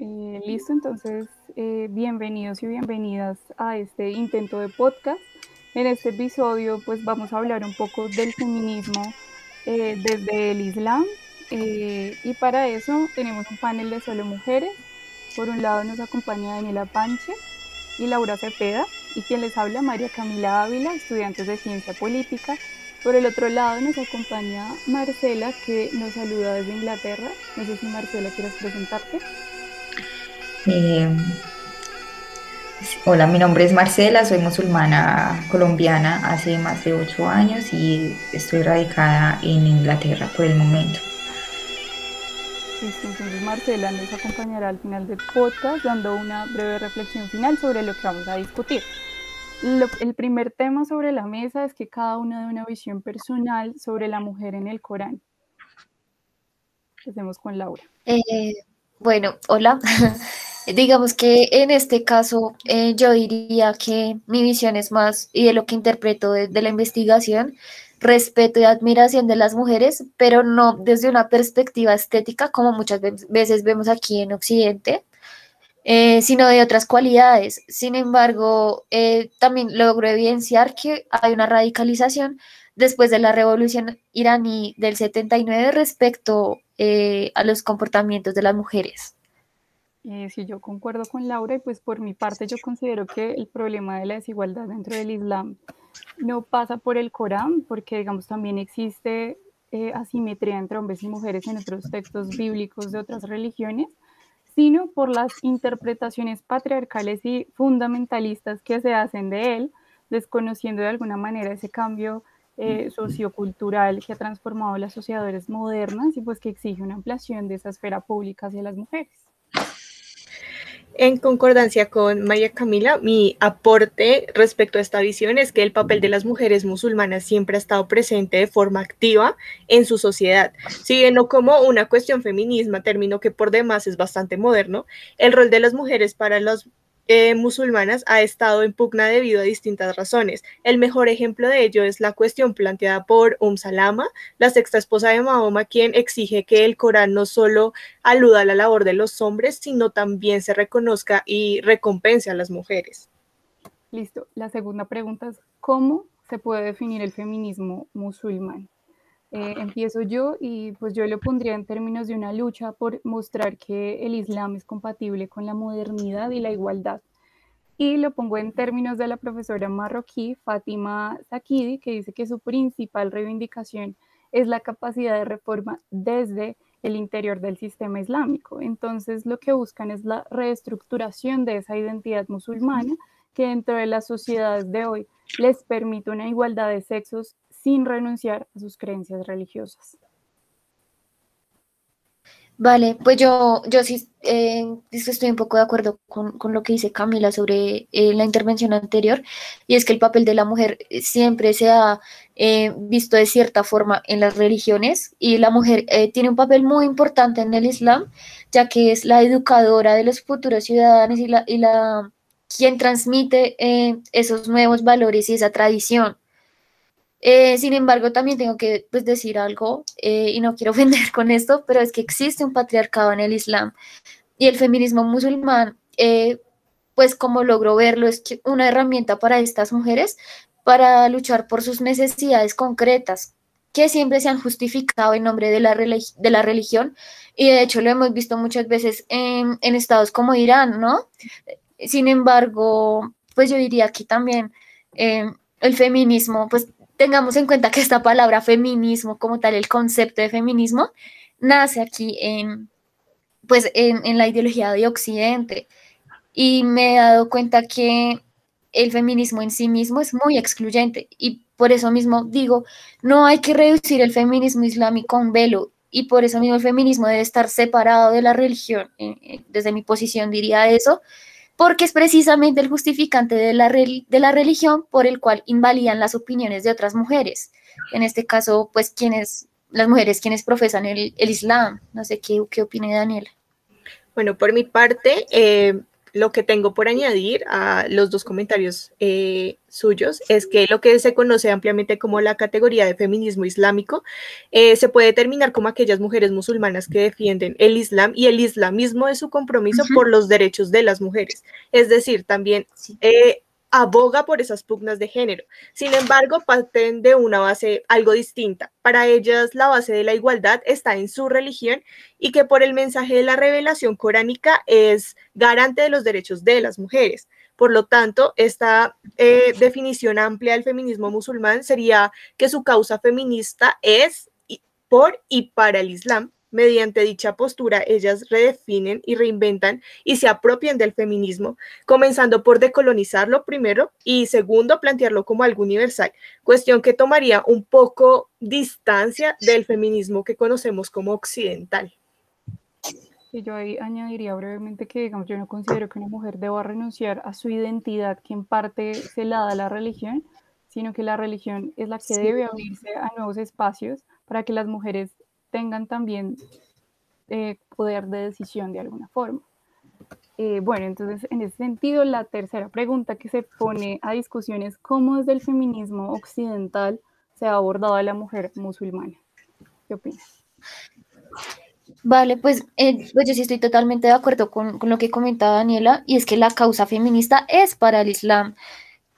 Eh, listo, entonces eh, bienvenidos y bienvenidas a este intento de podcast. En este episodio pues vamos a hablar un poco del feminismo eh, desde el Islam y para eso tenemos un panel de solo mujeres. Por un lado nos acompaña Daniela Panche y Laura Cepeda y quien les habla María Camila Ávila, estudiantes de Ciencia Política por el otro lado nos acompaña Marcela, que nos saluda desde Inglaterra. No sé si Marcela quieres presentarte. Eh, hola, mi nombre es Marcela, soy musulmana colombiana hace más de ocho años y estoy radicada en Inglaterra por el momento. entonces Marcela nos acompañará al final del podcast dando una breve reflexión final sobre lo que vamos a discutir el primer tema sobre la mesa es que cada uno de una visión personal sobre la mujer en el Corán. Empecemos con Laura. Eh, bueno, hola. Digamos que en este caso eh, yo diría que mi visión es más, y de lo que interpreto de, de la investigación, respeto y admiración de las mujeres, pero no desde una perspectiva estética como muchas veces vemos aquí en Occidente, eh, sino de otras cualidades. Sin embargo, eh, también logro evidenciar que hay una radicalización después de la revolución iraní del 79 respecto eh, a los comportamientos de las mujeres. sí, yo concuerdo con Laura y pues por mi parte yo considero que el problema de la desigualdad dentro del Islam no pasa por el Corán, porque digamos también existe asimetría entre hombres y mujeres en otros textos bíblicos de otras religiones, sino por las interpretaciones patriarcales y fundamentalistas que se hacen de él, desconociendo de alguna manera ese cambio eh, sociocultural que ha transformado las sociedades modernas y pues que exige una ampliación de esa esfera pública hacia las mujeres. En concordancia con María Camila, mi aporte respecto a esta visión es que el papel de las mujeres musulmanas siempre ha estado presente de forma activa en su sociedad. Si no como una cuestión feminismo, término que por demás es bastante moderno, el rol de las mujeres para los eh, musulmanas ha estado en pugna debido a distintas razones. El mejor ejemplo de ello es la cuestión planteada por Um Salama, la sexta esposa de Mahoma, quien exige que el Corán no solo aluda a la labor de los hombres, sino también se reconozca y recompense a las mujeres. Listo. La segunda pregunta es, ¿cómo se puede definir el feminismo musulmán? Eh, empiezo yo y pues yo lo pondría en términos de una lucha por mostrar que el Islam es compatible con la modernidad y la igualdad. Y lo pongo en términos de la profesora marroquí Fátima Sakidi, que dice que su principal reivindicación es la capacidad de reforma desde el interior del sistema islámico. Entonces, lo que buscan es la reestructuración de esa identidad musulmana que dentro de las sociedades de hoy les permite una igualdad de sexos sin renunciar a sus creencias religiosas. Vale, pues yo, yo sí eh, estoy un poco de acuerdo con, lo que dice Camila sobre eh, la intervención anterior, y es que el papel de la mujer siempre se ha eh, visto de cierta forma en las religiones, y la mujer tiene un papel muy importante en el Islam, ya que es la educadora de los futuros ciudadanos y la, y la quien transmite esos nuevos valores y esa tradición. Eh, sin embargo, también tengo que pues, decir algo, eh, y no quiero ofender con esto, pero es que existe un patriarcado en el Islam y el feminismo musulmán, eh, pues como logro verlo, es que una herramienta para estas mujeres para luchar por sus necesidades concretas, que siempre se han justificado en nombre de la, de la religión, y de hecho lo hemos visto muchas veces en, en estados como Irán, ¿no? Sin embargo, pues yo diría que también el feminismo, pues tengamos en cuenta que esta palabra feminismo, como tal, el concepto de feminismo, nace aquí en, pues, en, la ideología de Occidente. Y me he dado cuenta que el feminismo en sí mismo es muy excluyente y por eso mismo digo, no hay que reducir el feminismo islámico a un velo y por eso mismo el feminismo debe estar separado de la religión. Eh, eh, desde mi posición diría eso, porque es precisamente el justificante de la, de la religión por el cual invalidan las opiniones de otras mujeres. En este caso, pues, quienes, las mujeres quienes profesan el, Islam. No sé qué, qué opina Daniela. Bueno, por mi parte, eh, lo que tengo por añadir a los dos comentarios eh, suyos es que lo que se conoce ampliamente como la categoría de feminismo islámico eh, se puede determinar como aquellas mujeres musulmanas que defienden el Islam y el islamismo es su compromiso por los derechos de las mujeres. Es decir, también eh, aboga por esas pugnas de género. Sin embargo, parten de una base algo distinta. Para ellas, la base de la igualdad está en su religión y que por el mensaje de la revelación coránica es garante de los derechos de las mujeres. Por lo tanto, esta eh, definición amplia del feminismo musulmán sería que su causa feminista es por y para el Islam, Mediante dicha postura, ellas redefinen y reinventan y se apropian del feminismo, comenzando por decolonizarlo primero y segundo, plantearlo como algo universal, cuestión que tomaría un poco distancia del feminismo que conocemos como occidental. Y yo ahí añadiría brevemente que, digamos, yo no considero que una mujer deba renunciar a su identidad, que en parte se la da la religión, sino que la religión es la que debe abrirse a nuevos espacios para que las mujeres tengan también eh, poder de decisión de alguna forma. Eh, bueno, entonces en ese sentido, la tercera pregunta que se pone a discusión es cómo desde el feminismo occidental se ha abordado a la mujer musulmana. ¿Qué opinas? Vale, pues, eh, pues yo sí estoy totalmente de acuerdo con, con, lo que comentaba Daniela, y es que la causa feminista es para el Islam.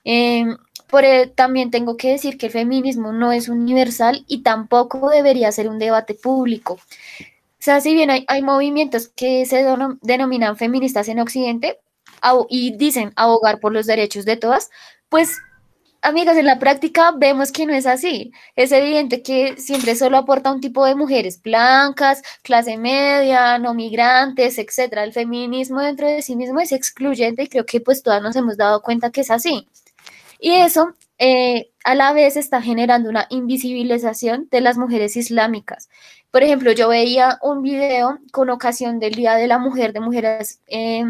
Em, por, también tengo que decir que el feminismo no es universal y tampoco debería ser un debate público. O sea, si bien hay, movimientos que se denominan feministas en Occidente y dicen abogar por los derechos de todas, pues amigas, en la práctica vemos que no es así. Es evidente que siempre solo aporta un tipo de mujeres blancas, clase media, no migrantes, etcétera. El feminismo dentro de sí mismo es excluyente y creo que pues todas nos hemos dado cuenta que es así. Y eso eh, a la vez está generando una invisibilización de las mujeres islámicas. Por ejemplo, yo veía un video con ocasión del Día de la Mujer de Mujeres eh,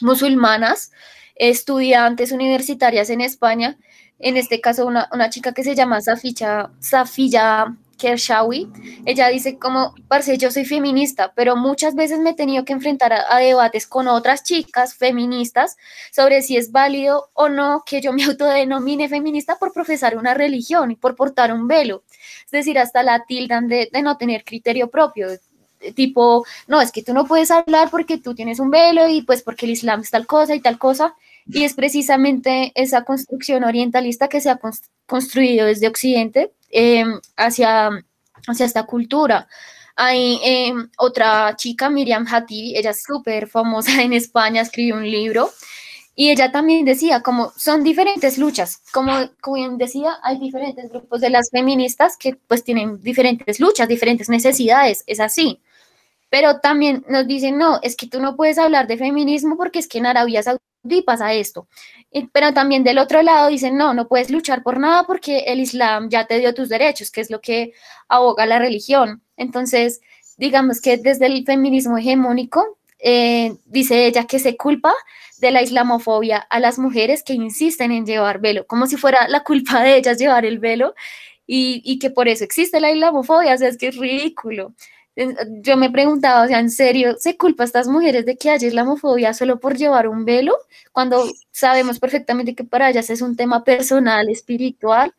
Musulmanas, estudiantes universitarias en España, en este caso una, una chica que se llama Safiya, Safiya Kershawi, ella dice como, parce, yo soy feminista, pero muchas veces me he tenido que enfrentar a, debates con otras chicas feministas sobre si es válido o no que yo me autodenomine feminista por profesar una religión y por portar un velo. Es decir, hasta la tildan de, de no tener criterio propio, tipo, no, es que tú no puedes hablar porque tú tienes un velo y pues porque el Islam es tal cosa y tal cosa. Y es precisamente esa construcción orientalista que se ha construido desde Occidente Em, hacia, hacia esta cultura. Hay em, otra chica, Miriam Hatibi, ella es súper famosa en España, escribió un libro y ella también decía, como son diferentes luchas, como, como decía, hay diferentes grupos de las feministas que pues tienen diferentes luchas, diferentes necesidades, es así. Pero también nos dicen, no, es que tú no puedes hablar de feminismo porque es que en Arabia Saudí pasa esto. Pero también del otro lado dicen, no, no puedes luchar por nada porque el Islam ya te dio tus derechos, que es lo que aboga la religión. Entonces, digamos que desde el feminismo hegemónico, eh, dice ella que se culpa de la islamofobia a las mujeres que insisten en llevar velo, como si fuera la culpa de ellas llevar el velo y, y que por eso existe la islamofobia, o sea, es que es ridículo yo me preguntaba, o sea, ¿en serio se culpa a estas mujeres de que haya islamofobia solo por llevar un velo? Cuando sabemos perfectamente que para ellas es un tema personal, espiritual.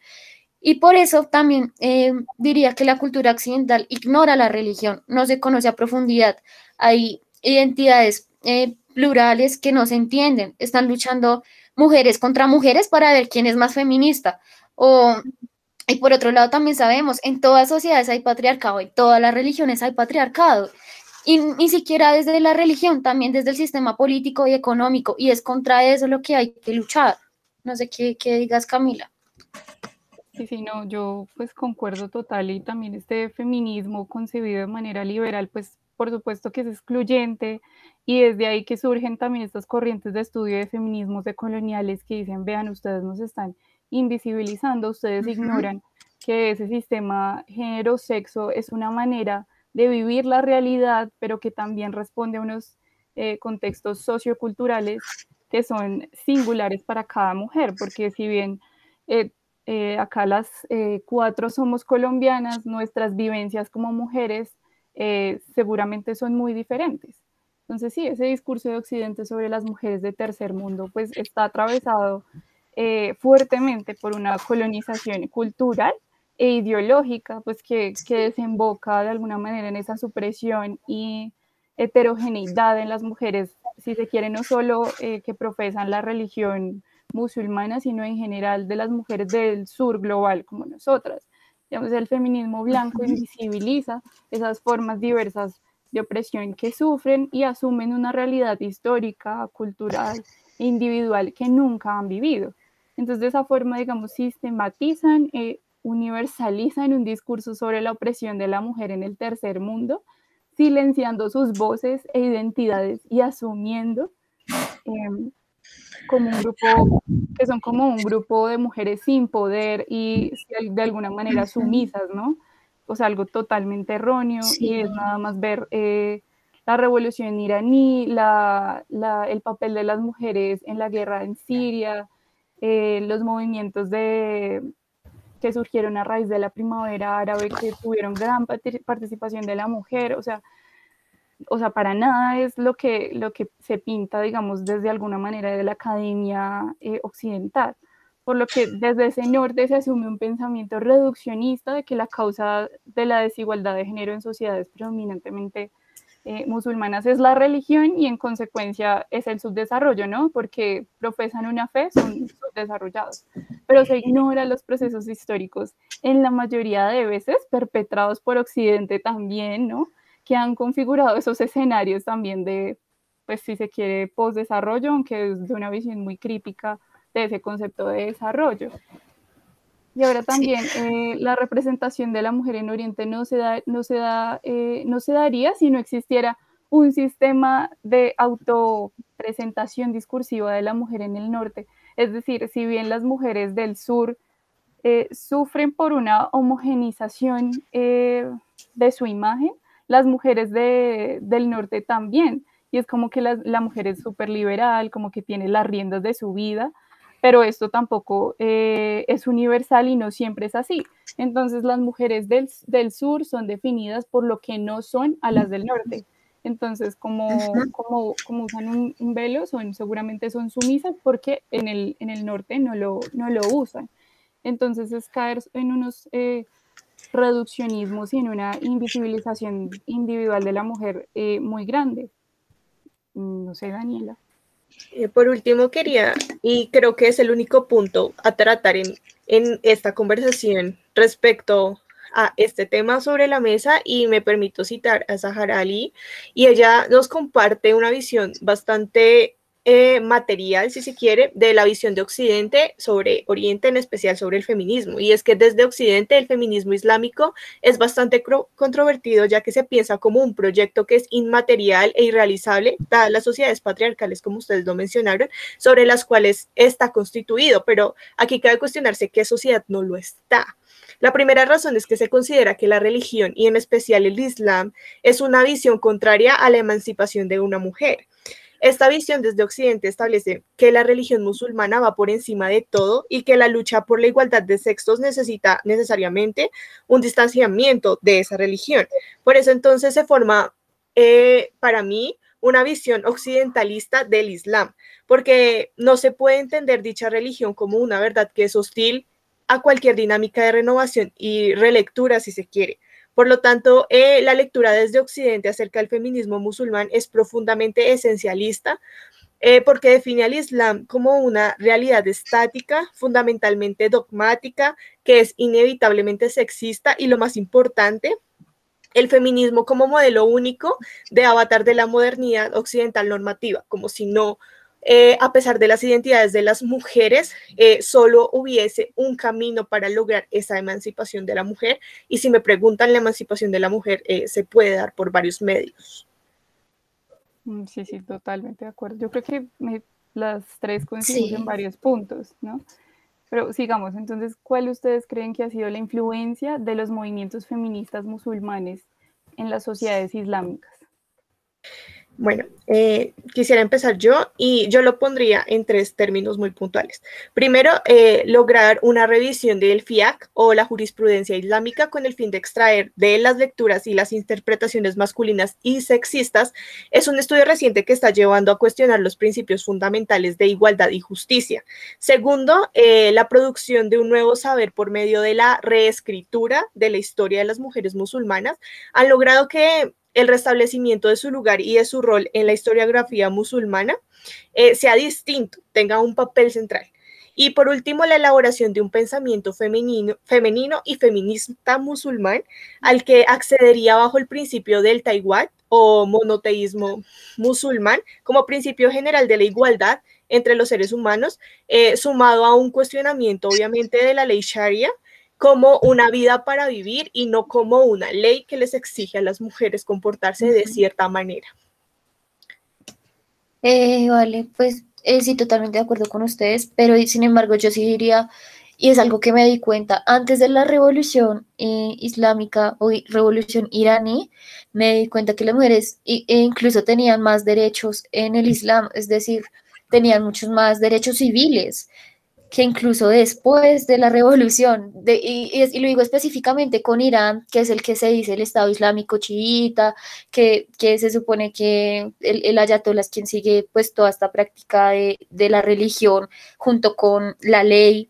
Y por eso también eh, diría que la cultura occidental ignora la religión, no se conoce a profundidad. Hay identidades eh, plurales que no se entienden. Están luchando mujeres contra mujeres para ver quién es más feminista. O y por otro lado, también sabemos, en todas sociedades hay patriarcado, en todas las religiones hay patriarcado. Y ni siquiera desde la religión, también desde el sistema político y económico. Y es contra eso lo que hay que luchar. No sé qué, qué digas, Camila. Sí, sí, no, yo pues concuerdo total y también este feminismo concebido de manera liberal, pues por supuesto que es excluyente y desde ahí que surgen también estas corrientes de estudio de feminismos decoloniales que dicen, vean, ustedes nos están invisibilizando, ustedes ignoran que ese sistema género-sexo es una manera de vivir la realidad, pero que también responde a unos eh, contextos socioculturales que son singulares para cada mujer, porque si bien eh, eh, acá las cuatro somos colombianas, nuestras vivencias como mujeres seguramente son muy diferentes. Entonces sí, ese discurso de Occidente sobre las mujeres de tercer mundo pues está atravesado eh, fuertemente por una colonización cultural e ideológica, pues que, que desemboca de alguna manera en esa supresión y heterogeneidad en las mujeres, si se quiere, no solo eh, que profesan la religión musulmana, sino en general de las mujeres del sur global como nosotras. Digamos, el feminismo blanco invisibiliza esas formas diversas de opresión que sufren y asumen una realidad histórica, cultural e individual que nunca han vivido. Entonces, de esa forma, digamos, sistematizan, e universalizan un discurso sobre la opresión de la mujer en el tercer mundo, silenciando sus voces e identidades y asumiendo em, como un grupo, que son como un grupo de mujeres sin poder y de alguna manera sumisas, ¿no? O sea, algo totalmente erróneo y es nada más ver eh, la revolución iraní, la, el papel de las mujeres en la guerra en Siria, eh, los movimientos de, que surgieron a raíz de la primavera árabe que tuvieron gran participación de la mujer, o sea, o sea, para nada es lo que, lo que se pinta, digamos, desde alguna manera de la academia eh, occidental. Por lo que desde ese norte se asume un pensamiento reduccionista de que la causa de la desigualdad de género en sociedades predominantemente eh, musulmanas es la religión y en consecuencia es el subdesarrollo, ¿no? Porque profesan una fe, son subdesarrollados. Pero se ignoran los procesos históricos en la mayoría de veces perpetrados por Occidente también, ¿no? que han configurado esos escenarios también de, pues si se quiere, post-desarrollo, aunque es de una visión muy crítica de ese concepto de desarrollo. Y ahora también eh, la representación de la mujer en Oriente no se, da, no, se da, eh, no se daría si no existiera un sistema de autopresentación discursiva de la mujer en el norte. Es decir, si bien las mujeres del sur eh, sufren por una homogenización de su imagen, las mujeres del norte también. Y es como que la, mujer es súper liberal, como que tiene las riendas de su vida, pero esto tampoco eh, es universal y no siempre es así. Entonces las mujeres del, sur son definidas por lo que no son a las del norte. Entonces, como, como, como usan un, velo, son, seguramente son sumisas porque en el, en el norte no lo, no lo usan. Entonces es caer en unos eh, reduccionismos y en una invisibilización individual de la mujer eh, muy grande. No sé, Daniela. Eh, por último, quería, y creo que es el único punto a tratar en, en esta conversación respecto a este tema sobre la mesa y me permito citar a Sahara Ali y ella nos comparte una visión bastante eh, material, si se quiere, de la visión de Occidente sobre Oriente, en especial sobre el feminismo. Y es que desde Occidente el feminismo islámico es bastante controvertido, ya que se piensa como un proyecto que es inmaterial e irrealizable, dadas las sociedades patriarcales, como ustedes lo mencionaron, sobre las cuales está constituido. Pero aquí cabe cuestionarse qué sociedad no lo está. La primera razón es que se considera que la religión, y en especial el Islam, es una visión contraria a la emancipación de una mujer. Esta visión desde Occidente establece que la religión musulmana va por encima de todo y que la lucha por la igualdad de sexos necesita necesariamente un distanciamiento de esa religión. Por eso entonces se forma, eh, para mí, una visión occidentalista del Islam, porque no se puede entender dicha religión como una verdad que es hostil a cualquier dinámica de renovación y relectura, si se quiere. Por lo tanto, eh, la lectura desde Occidente acerca del feminismo musulmán es profundamente esencialista eh, porque define al Islam como una realidad estática, fundamentalmente dogmática, que es inevitablemente sexista y lo más importante, el feminismo como modelo único de avatar de la modernidad occidental normativa, como si no eh, a pesar de las identidades de las mujeres, eh, solo hubiese un camino para lograr esa emancipación de la mujer. Y si me preguntan, la emancipación de la mujer eh, se puede dar por varios medios. Mm, sí, sí, totalmente de acuerdo. Yo creo que las tres coinciden en varios puntos, ¿no? Pero sigamos, entonces, ¿cuál ustedes creen que ha sido la influencia de los movimientos feministas musulmanes en las sociedades islámicas? Bueno, eh, quisiera empezar yo y yo lo pondría en tres términos muy puntuales. Primero, eh, lograr una revisión del FIAC o la jurisprudencia islámica con el fin de extraer de las lecturas y las interpretaciones masculinas y sexistas. Es un estudio reciente que está llevando a cuestionar los principios fundamentales de igualdad y justicia. Segundo, eh, la producción de un nuevo saber por medio de la reescritura de la historia de las mujeres musulmanas han logrado que el restablecimiento de su lugar y de su rol en la historiografía musulmana eh, sea distinto, tenga un papel central. Y por último, la elaboración de un pensamiento femenino, femenino y feminista musulmán al que accedería bajo el principio del Taiwán o monoteísmo musulmán como principio general de la igualdad entre los seres humanos, eh, sumado a un cuestionamiento obviamente de la ley Sharia como una vida para vivir y no como una ley que les exige a las mujeres comportarse de cierta manera. Eh, vale, pues eh, sí, totalmente de acuerdo con ustedes, pero sin embargo yo sí diría, y es algo que me di cuenta, antes de la revolución eh, islámica o revolución iraní, me di cuenta que las mujeres e incluso tenían más derechos en el Islam, es decir, tenían muchos más derechos civiles que incluso después de la revolución, de, y, lo digo específicamente con Irán, que es el que se dice el Estado Islámico chiita, que, que se supone que el, el, ayatollah es quien sigue pues toda esta práctica de, de la religión junto con la ley,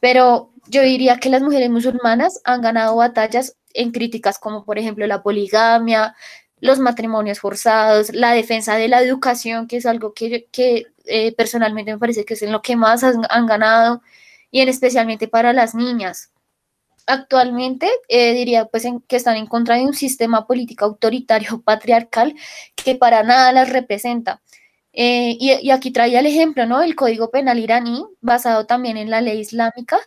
pero yo diría que las mujeres musulmanas han ganado batallas en críticas como por ejemplo la poligamia, los matrimonios forzados, la defensa de la educación, que es algo que, que eh, personalmente me parece que es en lo que más han, ganado y en especialmente para las niñas. Actualmente eh, diría pues que están en contra de un sistema político autoritario patriarcal que para nada las representa. Eh, y, y, aquí traía el ejemplo, ¿no? El Código Penal iraní, basado también en la ley islámica,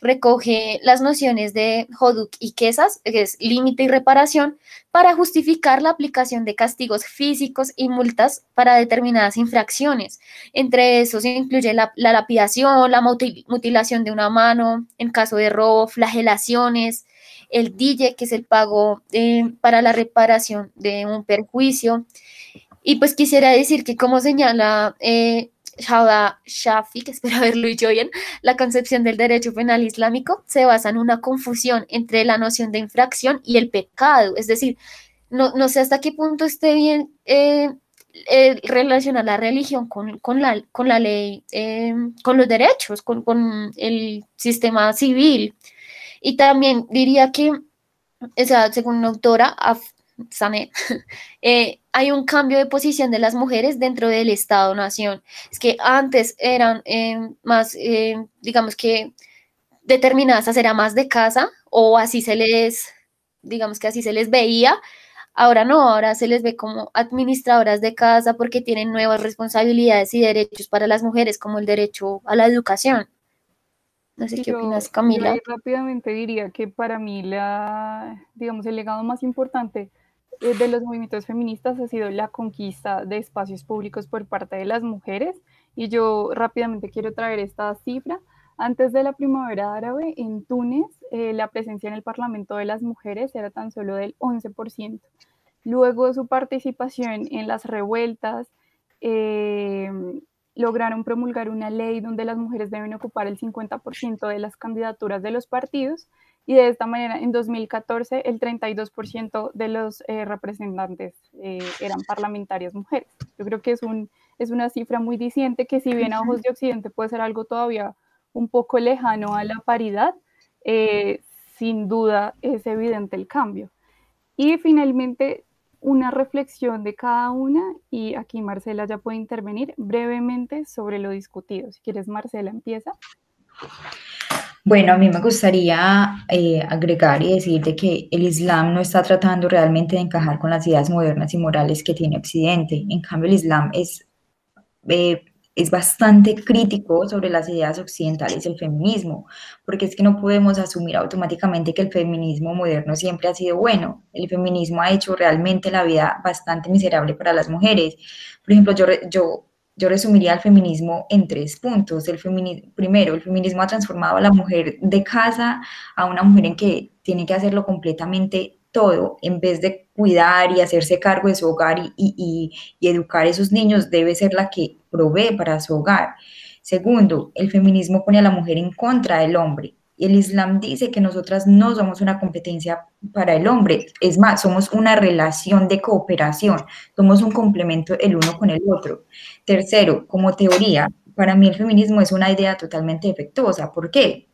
recoge las nociones de Hoduk y Quesas, que es límite y reparación, para justificar la aplicación de castigos físicos y multas para determinadas infracciones. Entre esos incluye la, lapidación, la mutilación de una mano, en caso de robo, flagelaciones, el DIE, que es el pago eh, para la reparación de un perjuicio. Y pues quisiera decir que como señala eh, Shahada Shafi, que espero haberlo dicho bien, la concepción del derecho penal islámico se basa en una confusión entre la noción de infracción y el pecado. Es decir, no, no sé hasta qué punto esté bien eh, eh, relacionar la religión con, con, la, con la ley, eh, con los derechos, con, con, el sistema civil. Y también diría que, o sea, según una autora, Sané, eh, hay un cambio de posición de las mujeres dentro del Estado-Nación. Es que antes eran eh, más, eh, digamos que determinadas a ser más de casa o así se les, digamos que así se les veía. Ahora no, ahora se les ve como administradoras de casa porque tienen nuevas responsabilidades y derechos para las mujeres, como el derecho a la educación. No sé qué opinas, Camila. rápidamente diría que para mí la, digamos, el legado más importante de los movimientos feministas ha sido la conquista de espacios públicos por parte de las mujeres. Y yo rápidamente quiero traer esta cifra. Antes de la primavera árabe, en Túnez, eh, la presencia en el Parlamento de las mujeres era tan solo del 11%. Luego su participación en las revueltas, eh, lograron promulgar una ley donde las mujeres deben ocupar el 50% de las candidaturas de los partidos y de esta manera en 2014 el 32% de los eh, representantes eh, eran parlamentarias mujeres. Yo creo que es, un, es una cifra muy diciente que si bien a ojos de Occidente puede ser algo todavía un poco lejano a la paridad, eh, sin duda es evidente el cambio. Y finalmente, una reflexión de cada una, y aquí Marcela ya puede intervenir brevemente sobre lo discutido. Si quieres, Marcela, empieza. Bueno, a mí me gustaría eh, agregar y decirte que el Islam no está tratando realmente de encajar con las ideas modernas y morales que tiene Occidente. En cambio, el Islam es, eh, es bastante crítico sobre las ideas occidentales del feminismo, porque es que no podemos asumir automáticamente que el feminismo moderno siempre ha sido bueno. El feminismo ha hecho realmente la vida bastante miserable para las mujeres. Por ejemplo, yo, yo yo resumiría el feminismo en tres puntos. El primero, el feminismo ha transformado a la mujer de casa a una mujer en que tiene que hacerlo completamente todo, en vez de cuidar y hacerse cargo de su hogar y, y educar a esos niños, debe ser la que provee para su hogar. Segundo, el feminismo pone a la mujer en contra del hombre. El Islam dice que nosotras no somos una competencia para el hombre, es más, somos una relación de cooperación, somos un complemento el uno con el otro. Tercero, como teoría, para mí el feminismo es una idea totalmente defectuosa. ¿Por qué?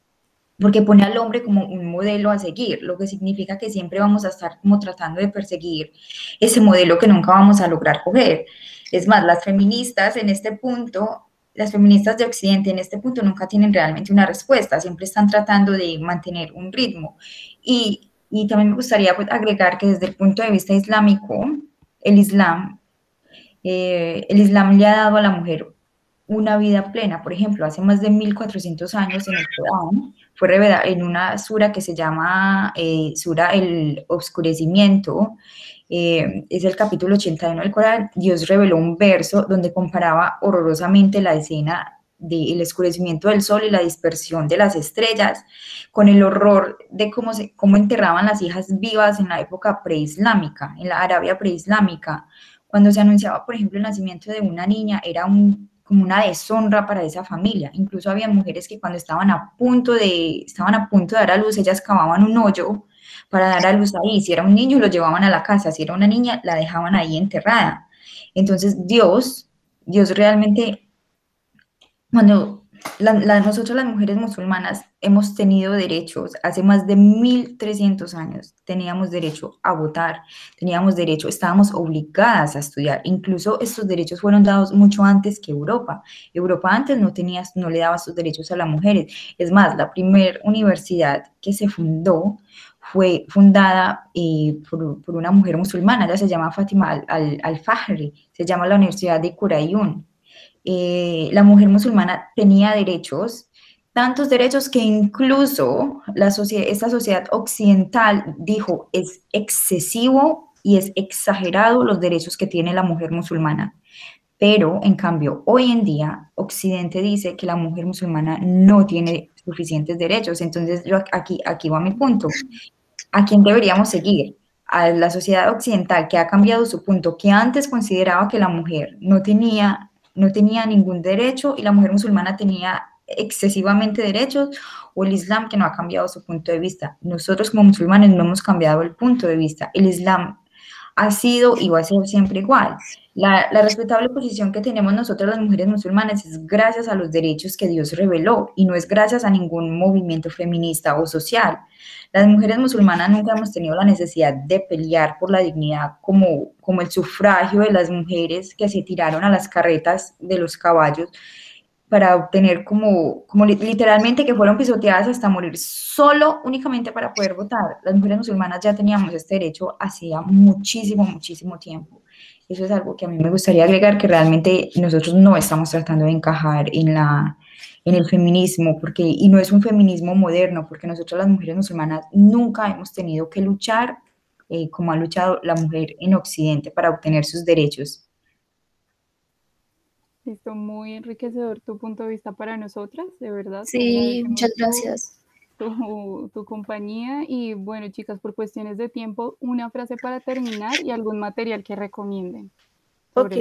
Porque pone al hombre como un modelo a seguir, lo que significa que siempre vamos a estar como tratando de perseguir ese modelo que nunca vamos a lograr coger. Es más, las feministas en este punto las feministas de Occidente en este punto nunca tienen realmente una respuesta, siempre están tratando de mantener un ritmo. Y, y también me gustaría pues, agregar que desde el punto de vista islámico, el Islam, eh, el Islam le ha dado a la mujer una vida plena. Por ejemplo, hace más de 1400 años en el Corán fue revelada en una sura que se llama eh, Sura el Obscurecimiento, eh, es el capítulo 81 del Corán, Dios reveló un verso donde comparaba horrorosamente la escena del escurecimiento del sol y la dispersión de las estrellas, con el horror de cómo, se, cómo enterraban las hijas vivas en la época preislámica, en la Arabia preislámica. Cuando se anunciaba, por ejemplo, el nacimiento de una niña, era un, como una deshonra para esa familia. Incluso había mujeres que cuando estaban a punto de, estaban a punto de dar a luz, ellas cavaban un hoyo para dar a luz ahí. Si era un niño, lo llevaban a la casa. Si era una niña, la dejaban ahí enterrada. Entonces, Dios, Dios realmente, cuando nosotros las mujeres musulmanas hemos tenido derechos, hace más de 1300 años teníamos derecho a votar, teníamos derecho, estábamos obligadas a estudiar, incluso estos derechos fueron dados mucho antes que Europa. Europa antes no tenía, no le daba sus derechos a las mujeres. Es más, la primera universidad que se fundó fue fundada eh, por, una mujer musulmana, ella se llama Fatima al-Fahri, se llama la Universidad de Curayún. Eh, la mujer musulmana tenía derechos, tantos derechos que incluso la sociedad, esta sociedad occidental dijo es excesivo y es exagerado los derechos que tiene la mujer musulmana. Pero, en cambio, hoy en día, Occidente dice que la mujer musulmana no tiene suficientes derechos. Entonces, yo aquí, aquí va mi punto. ¿A quién deberíamos seguir? A la sociedad occidental que ha cambiado su punto, que antes consideraba que la mujer no tenía, no tenía ningún derecho y la mujer musulmana tenía excesivamente derechos, o el Islam que no ha cambiado su punto de vista. Nosotros como musulmanes no hemos cambiado el punto de vista. El Islam ha sido y va a ser siempre igual. La, respetable posición que tenemos nosotros las mujeres musulmanas es gracias a los derechos que Dios reveló y no es gracias a ningún movimiento feminista o social. Las mujeres musulmanas nunca hemos tenido la necesidad de pelear por la dignidad como, como el sufragio de las mujeres que se tiraron a las carretas de los caballos para obtener como, como literalmente que fueron pisoteadas hasta morir solo únicamente para poder votar. Las mujeres musulmanas ya teníamos este derecho hacía muchísimo, muchísimo tiempo. Eso es algo que a mí me gustaría agregar, que realmente nosotros no estamos tratando de encajar en, la, en el feminismo, porque, y no es un feminismo moderno, porque nosotros las mujeres musulmanas nunca hemos tenido que luchar eh, como ha luchado la mujer en Occidente para obtener sus derechos. Listo, muy enriquecedor tu punto de vista para nosotras, de verdad. Sí, muchas gracias. Tu, tu, compañía y bueno, chicas, por cuestiones de tiempo, una frase para terminar y algún material que recomienden. Ok.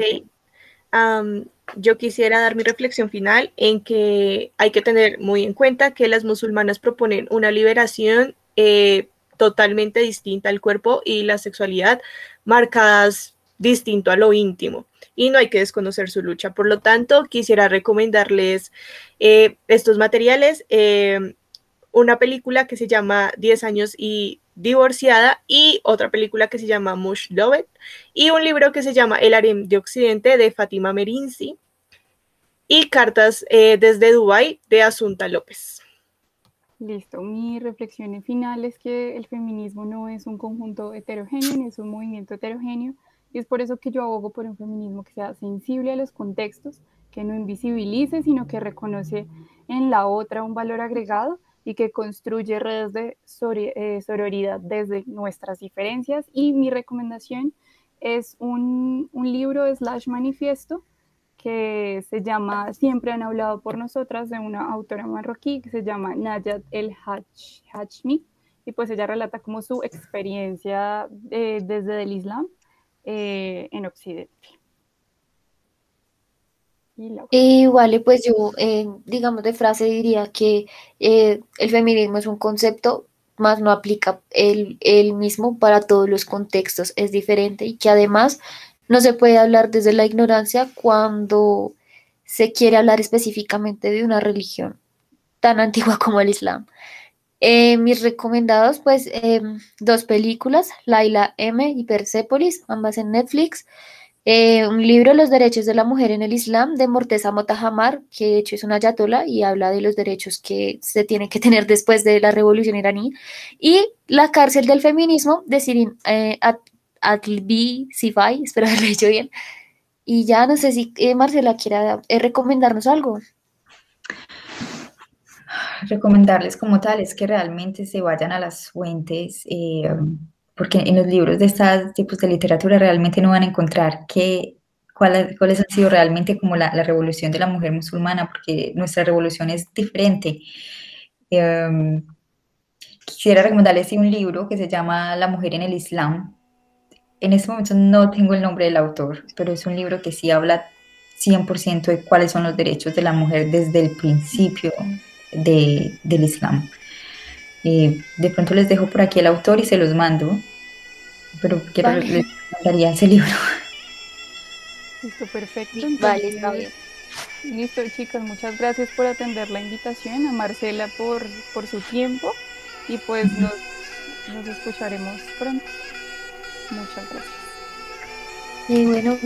yo quisiera dar mi reflexión final en que hay que tener muy en cuenta que las musulmanas proponen una liberación eh, totalmente distinta al cuerpo y la sexualidad, marcadas distinto a lo íntimo y no hay que desconocer su lucha. Por lo tanto, quisiera recomendarles eh, estos materiales, eh, una película que se llama 10 años y divorciada y otra película que se llama Mush Lovett y un libro que se llama El harem de Occidente de Fatima Merinzi y Cartas eh, desde Dubai de Asunta López. Listo, mi reflexión final es que el feminismo no es un conjunto heterogéneo, es un movimiento heterogéneo, y es por eso que yo abogo por un feminismo que sea sensible a los contextos, que no invisibilice, sino que reconoce en la otra un valor agregado y que construye redes de eh, sororidad desde nuestras diferencias. Y mi recomendación es un, un libro slash manifiesto que se llama Siempre han hablado por nosotras, de una autora marroquí que se llama Nayat El Hachmi. Y pues ella relata como su experiencia eh, desde el Islam eh, en Occidente. Y vale, pues yo, eh, digamos de frase, diría que el feminismo es un concepto, más no aplica el, el mismo para todos los contextos, es diferente y que además no se puede hablar desde la ignorancia cuando se quiere hablar específicamente de una religión tan antigua como el Islam. Eh, mis recomendados, pues, em, dos películas, Laila M y Persepolis, ambas en Netflix. Eh, un libro, Los derechos de la mujer en el Islam, de Morteza Motahamar, que de hecho es una ayatollah y habla de los derechos que se tienen que tener después de la revolución iraní. Y La cárcel del feminismo, de Sirin eh, Atlbi Sifai, espero haberlo dicho bien. Y ya no sé si Marcela quiera recomendarnos algo recomendarles como tal es que realmente se vayan a las fuentes, eh, porque en los libros de estos tipos de literatura realmente no van a encontrar qué, cuáles, cuáles han sido realmente como la, la, revolución de la mujer musulmana, porque nuestra revolución es diferente. Em, quisiera recomendarles un libro que se llama La mujer en el Islam. En este momento no tengo el nombre del autor, pero es un libro que sí habla 100% de cuáles son los derechos de la mujer desde el principio de, del Islam. Eh, de pronto les dejo por aquí el autor y se los mando, pero quiero les mandaría ese libro. Listo, perfecto. vale, está bien. Listo, chicas, muchas gracias por atender la invitación, a Marcela por, por su tiempo y pues nos, nos escucharemos pronto. Muchas gracias. Y bueno,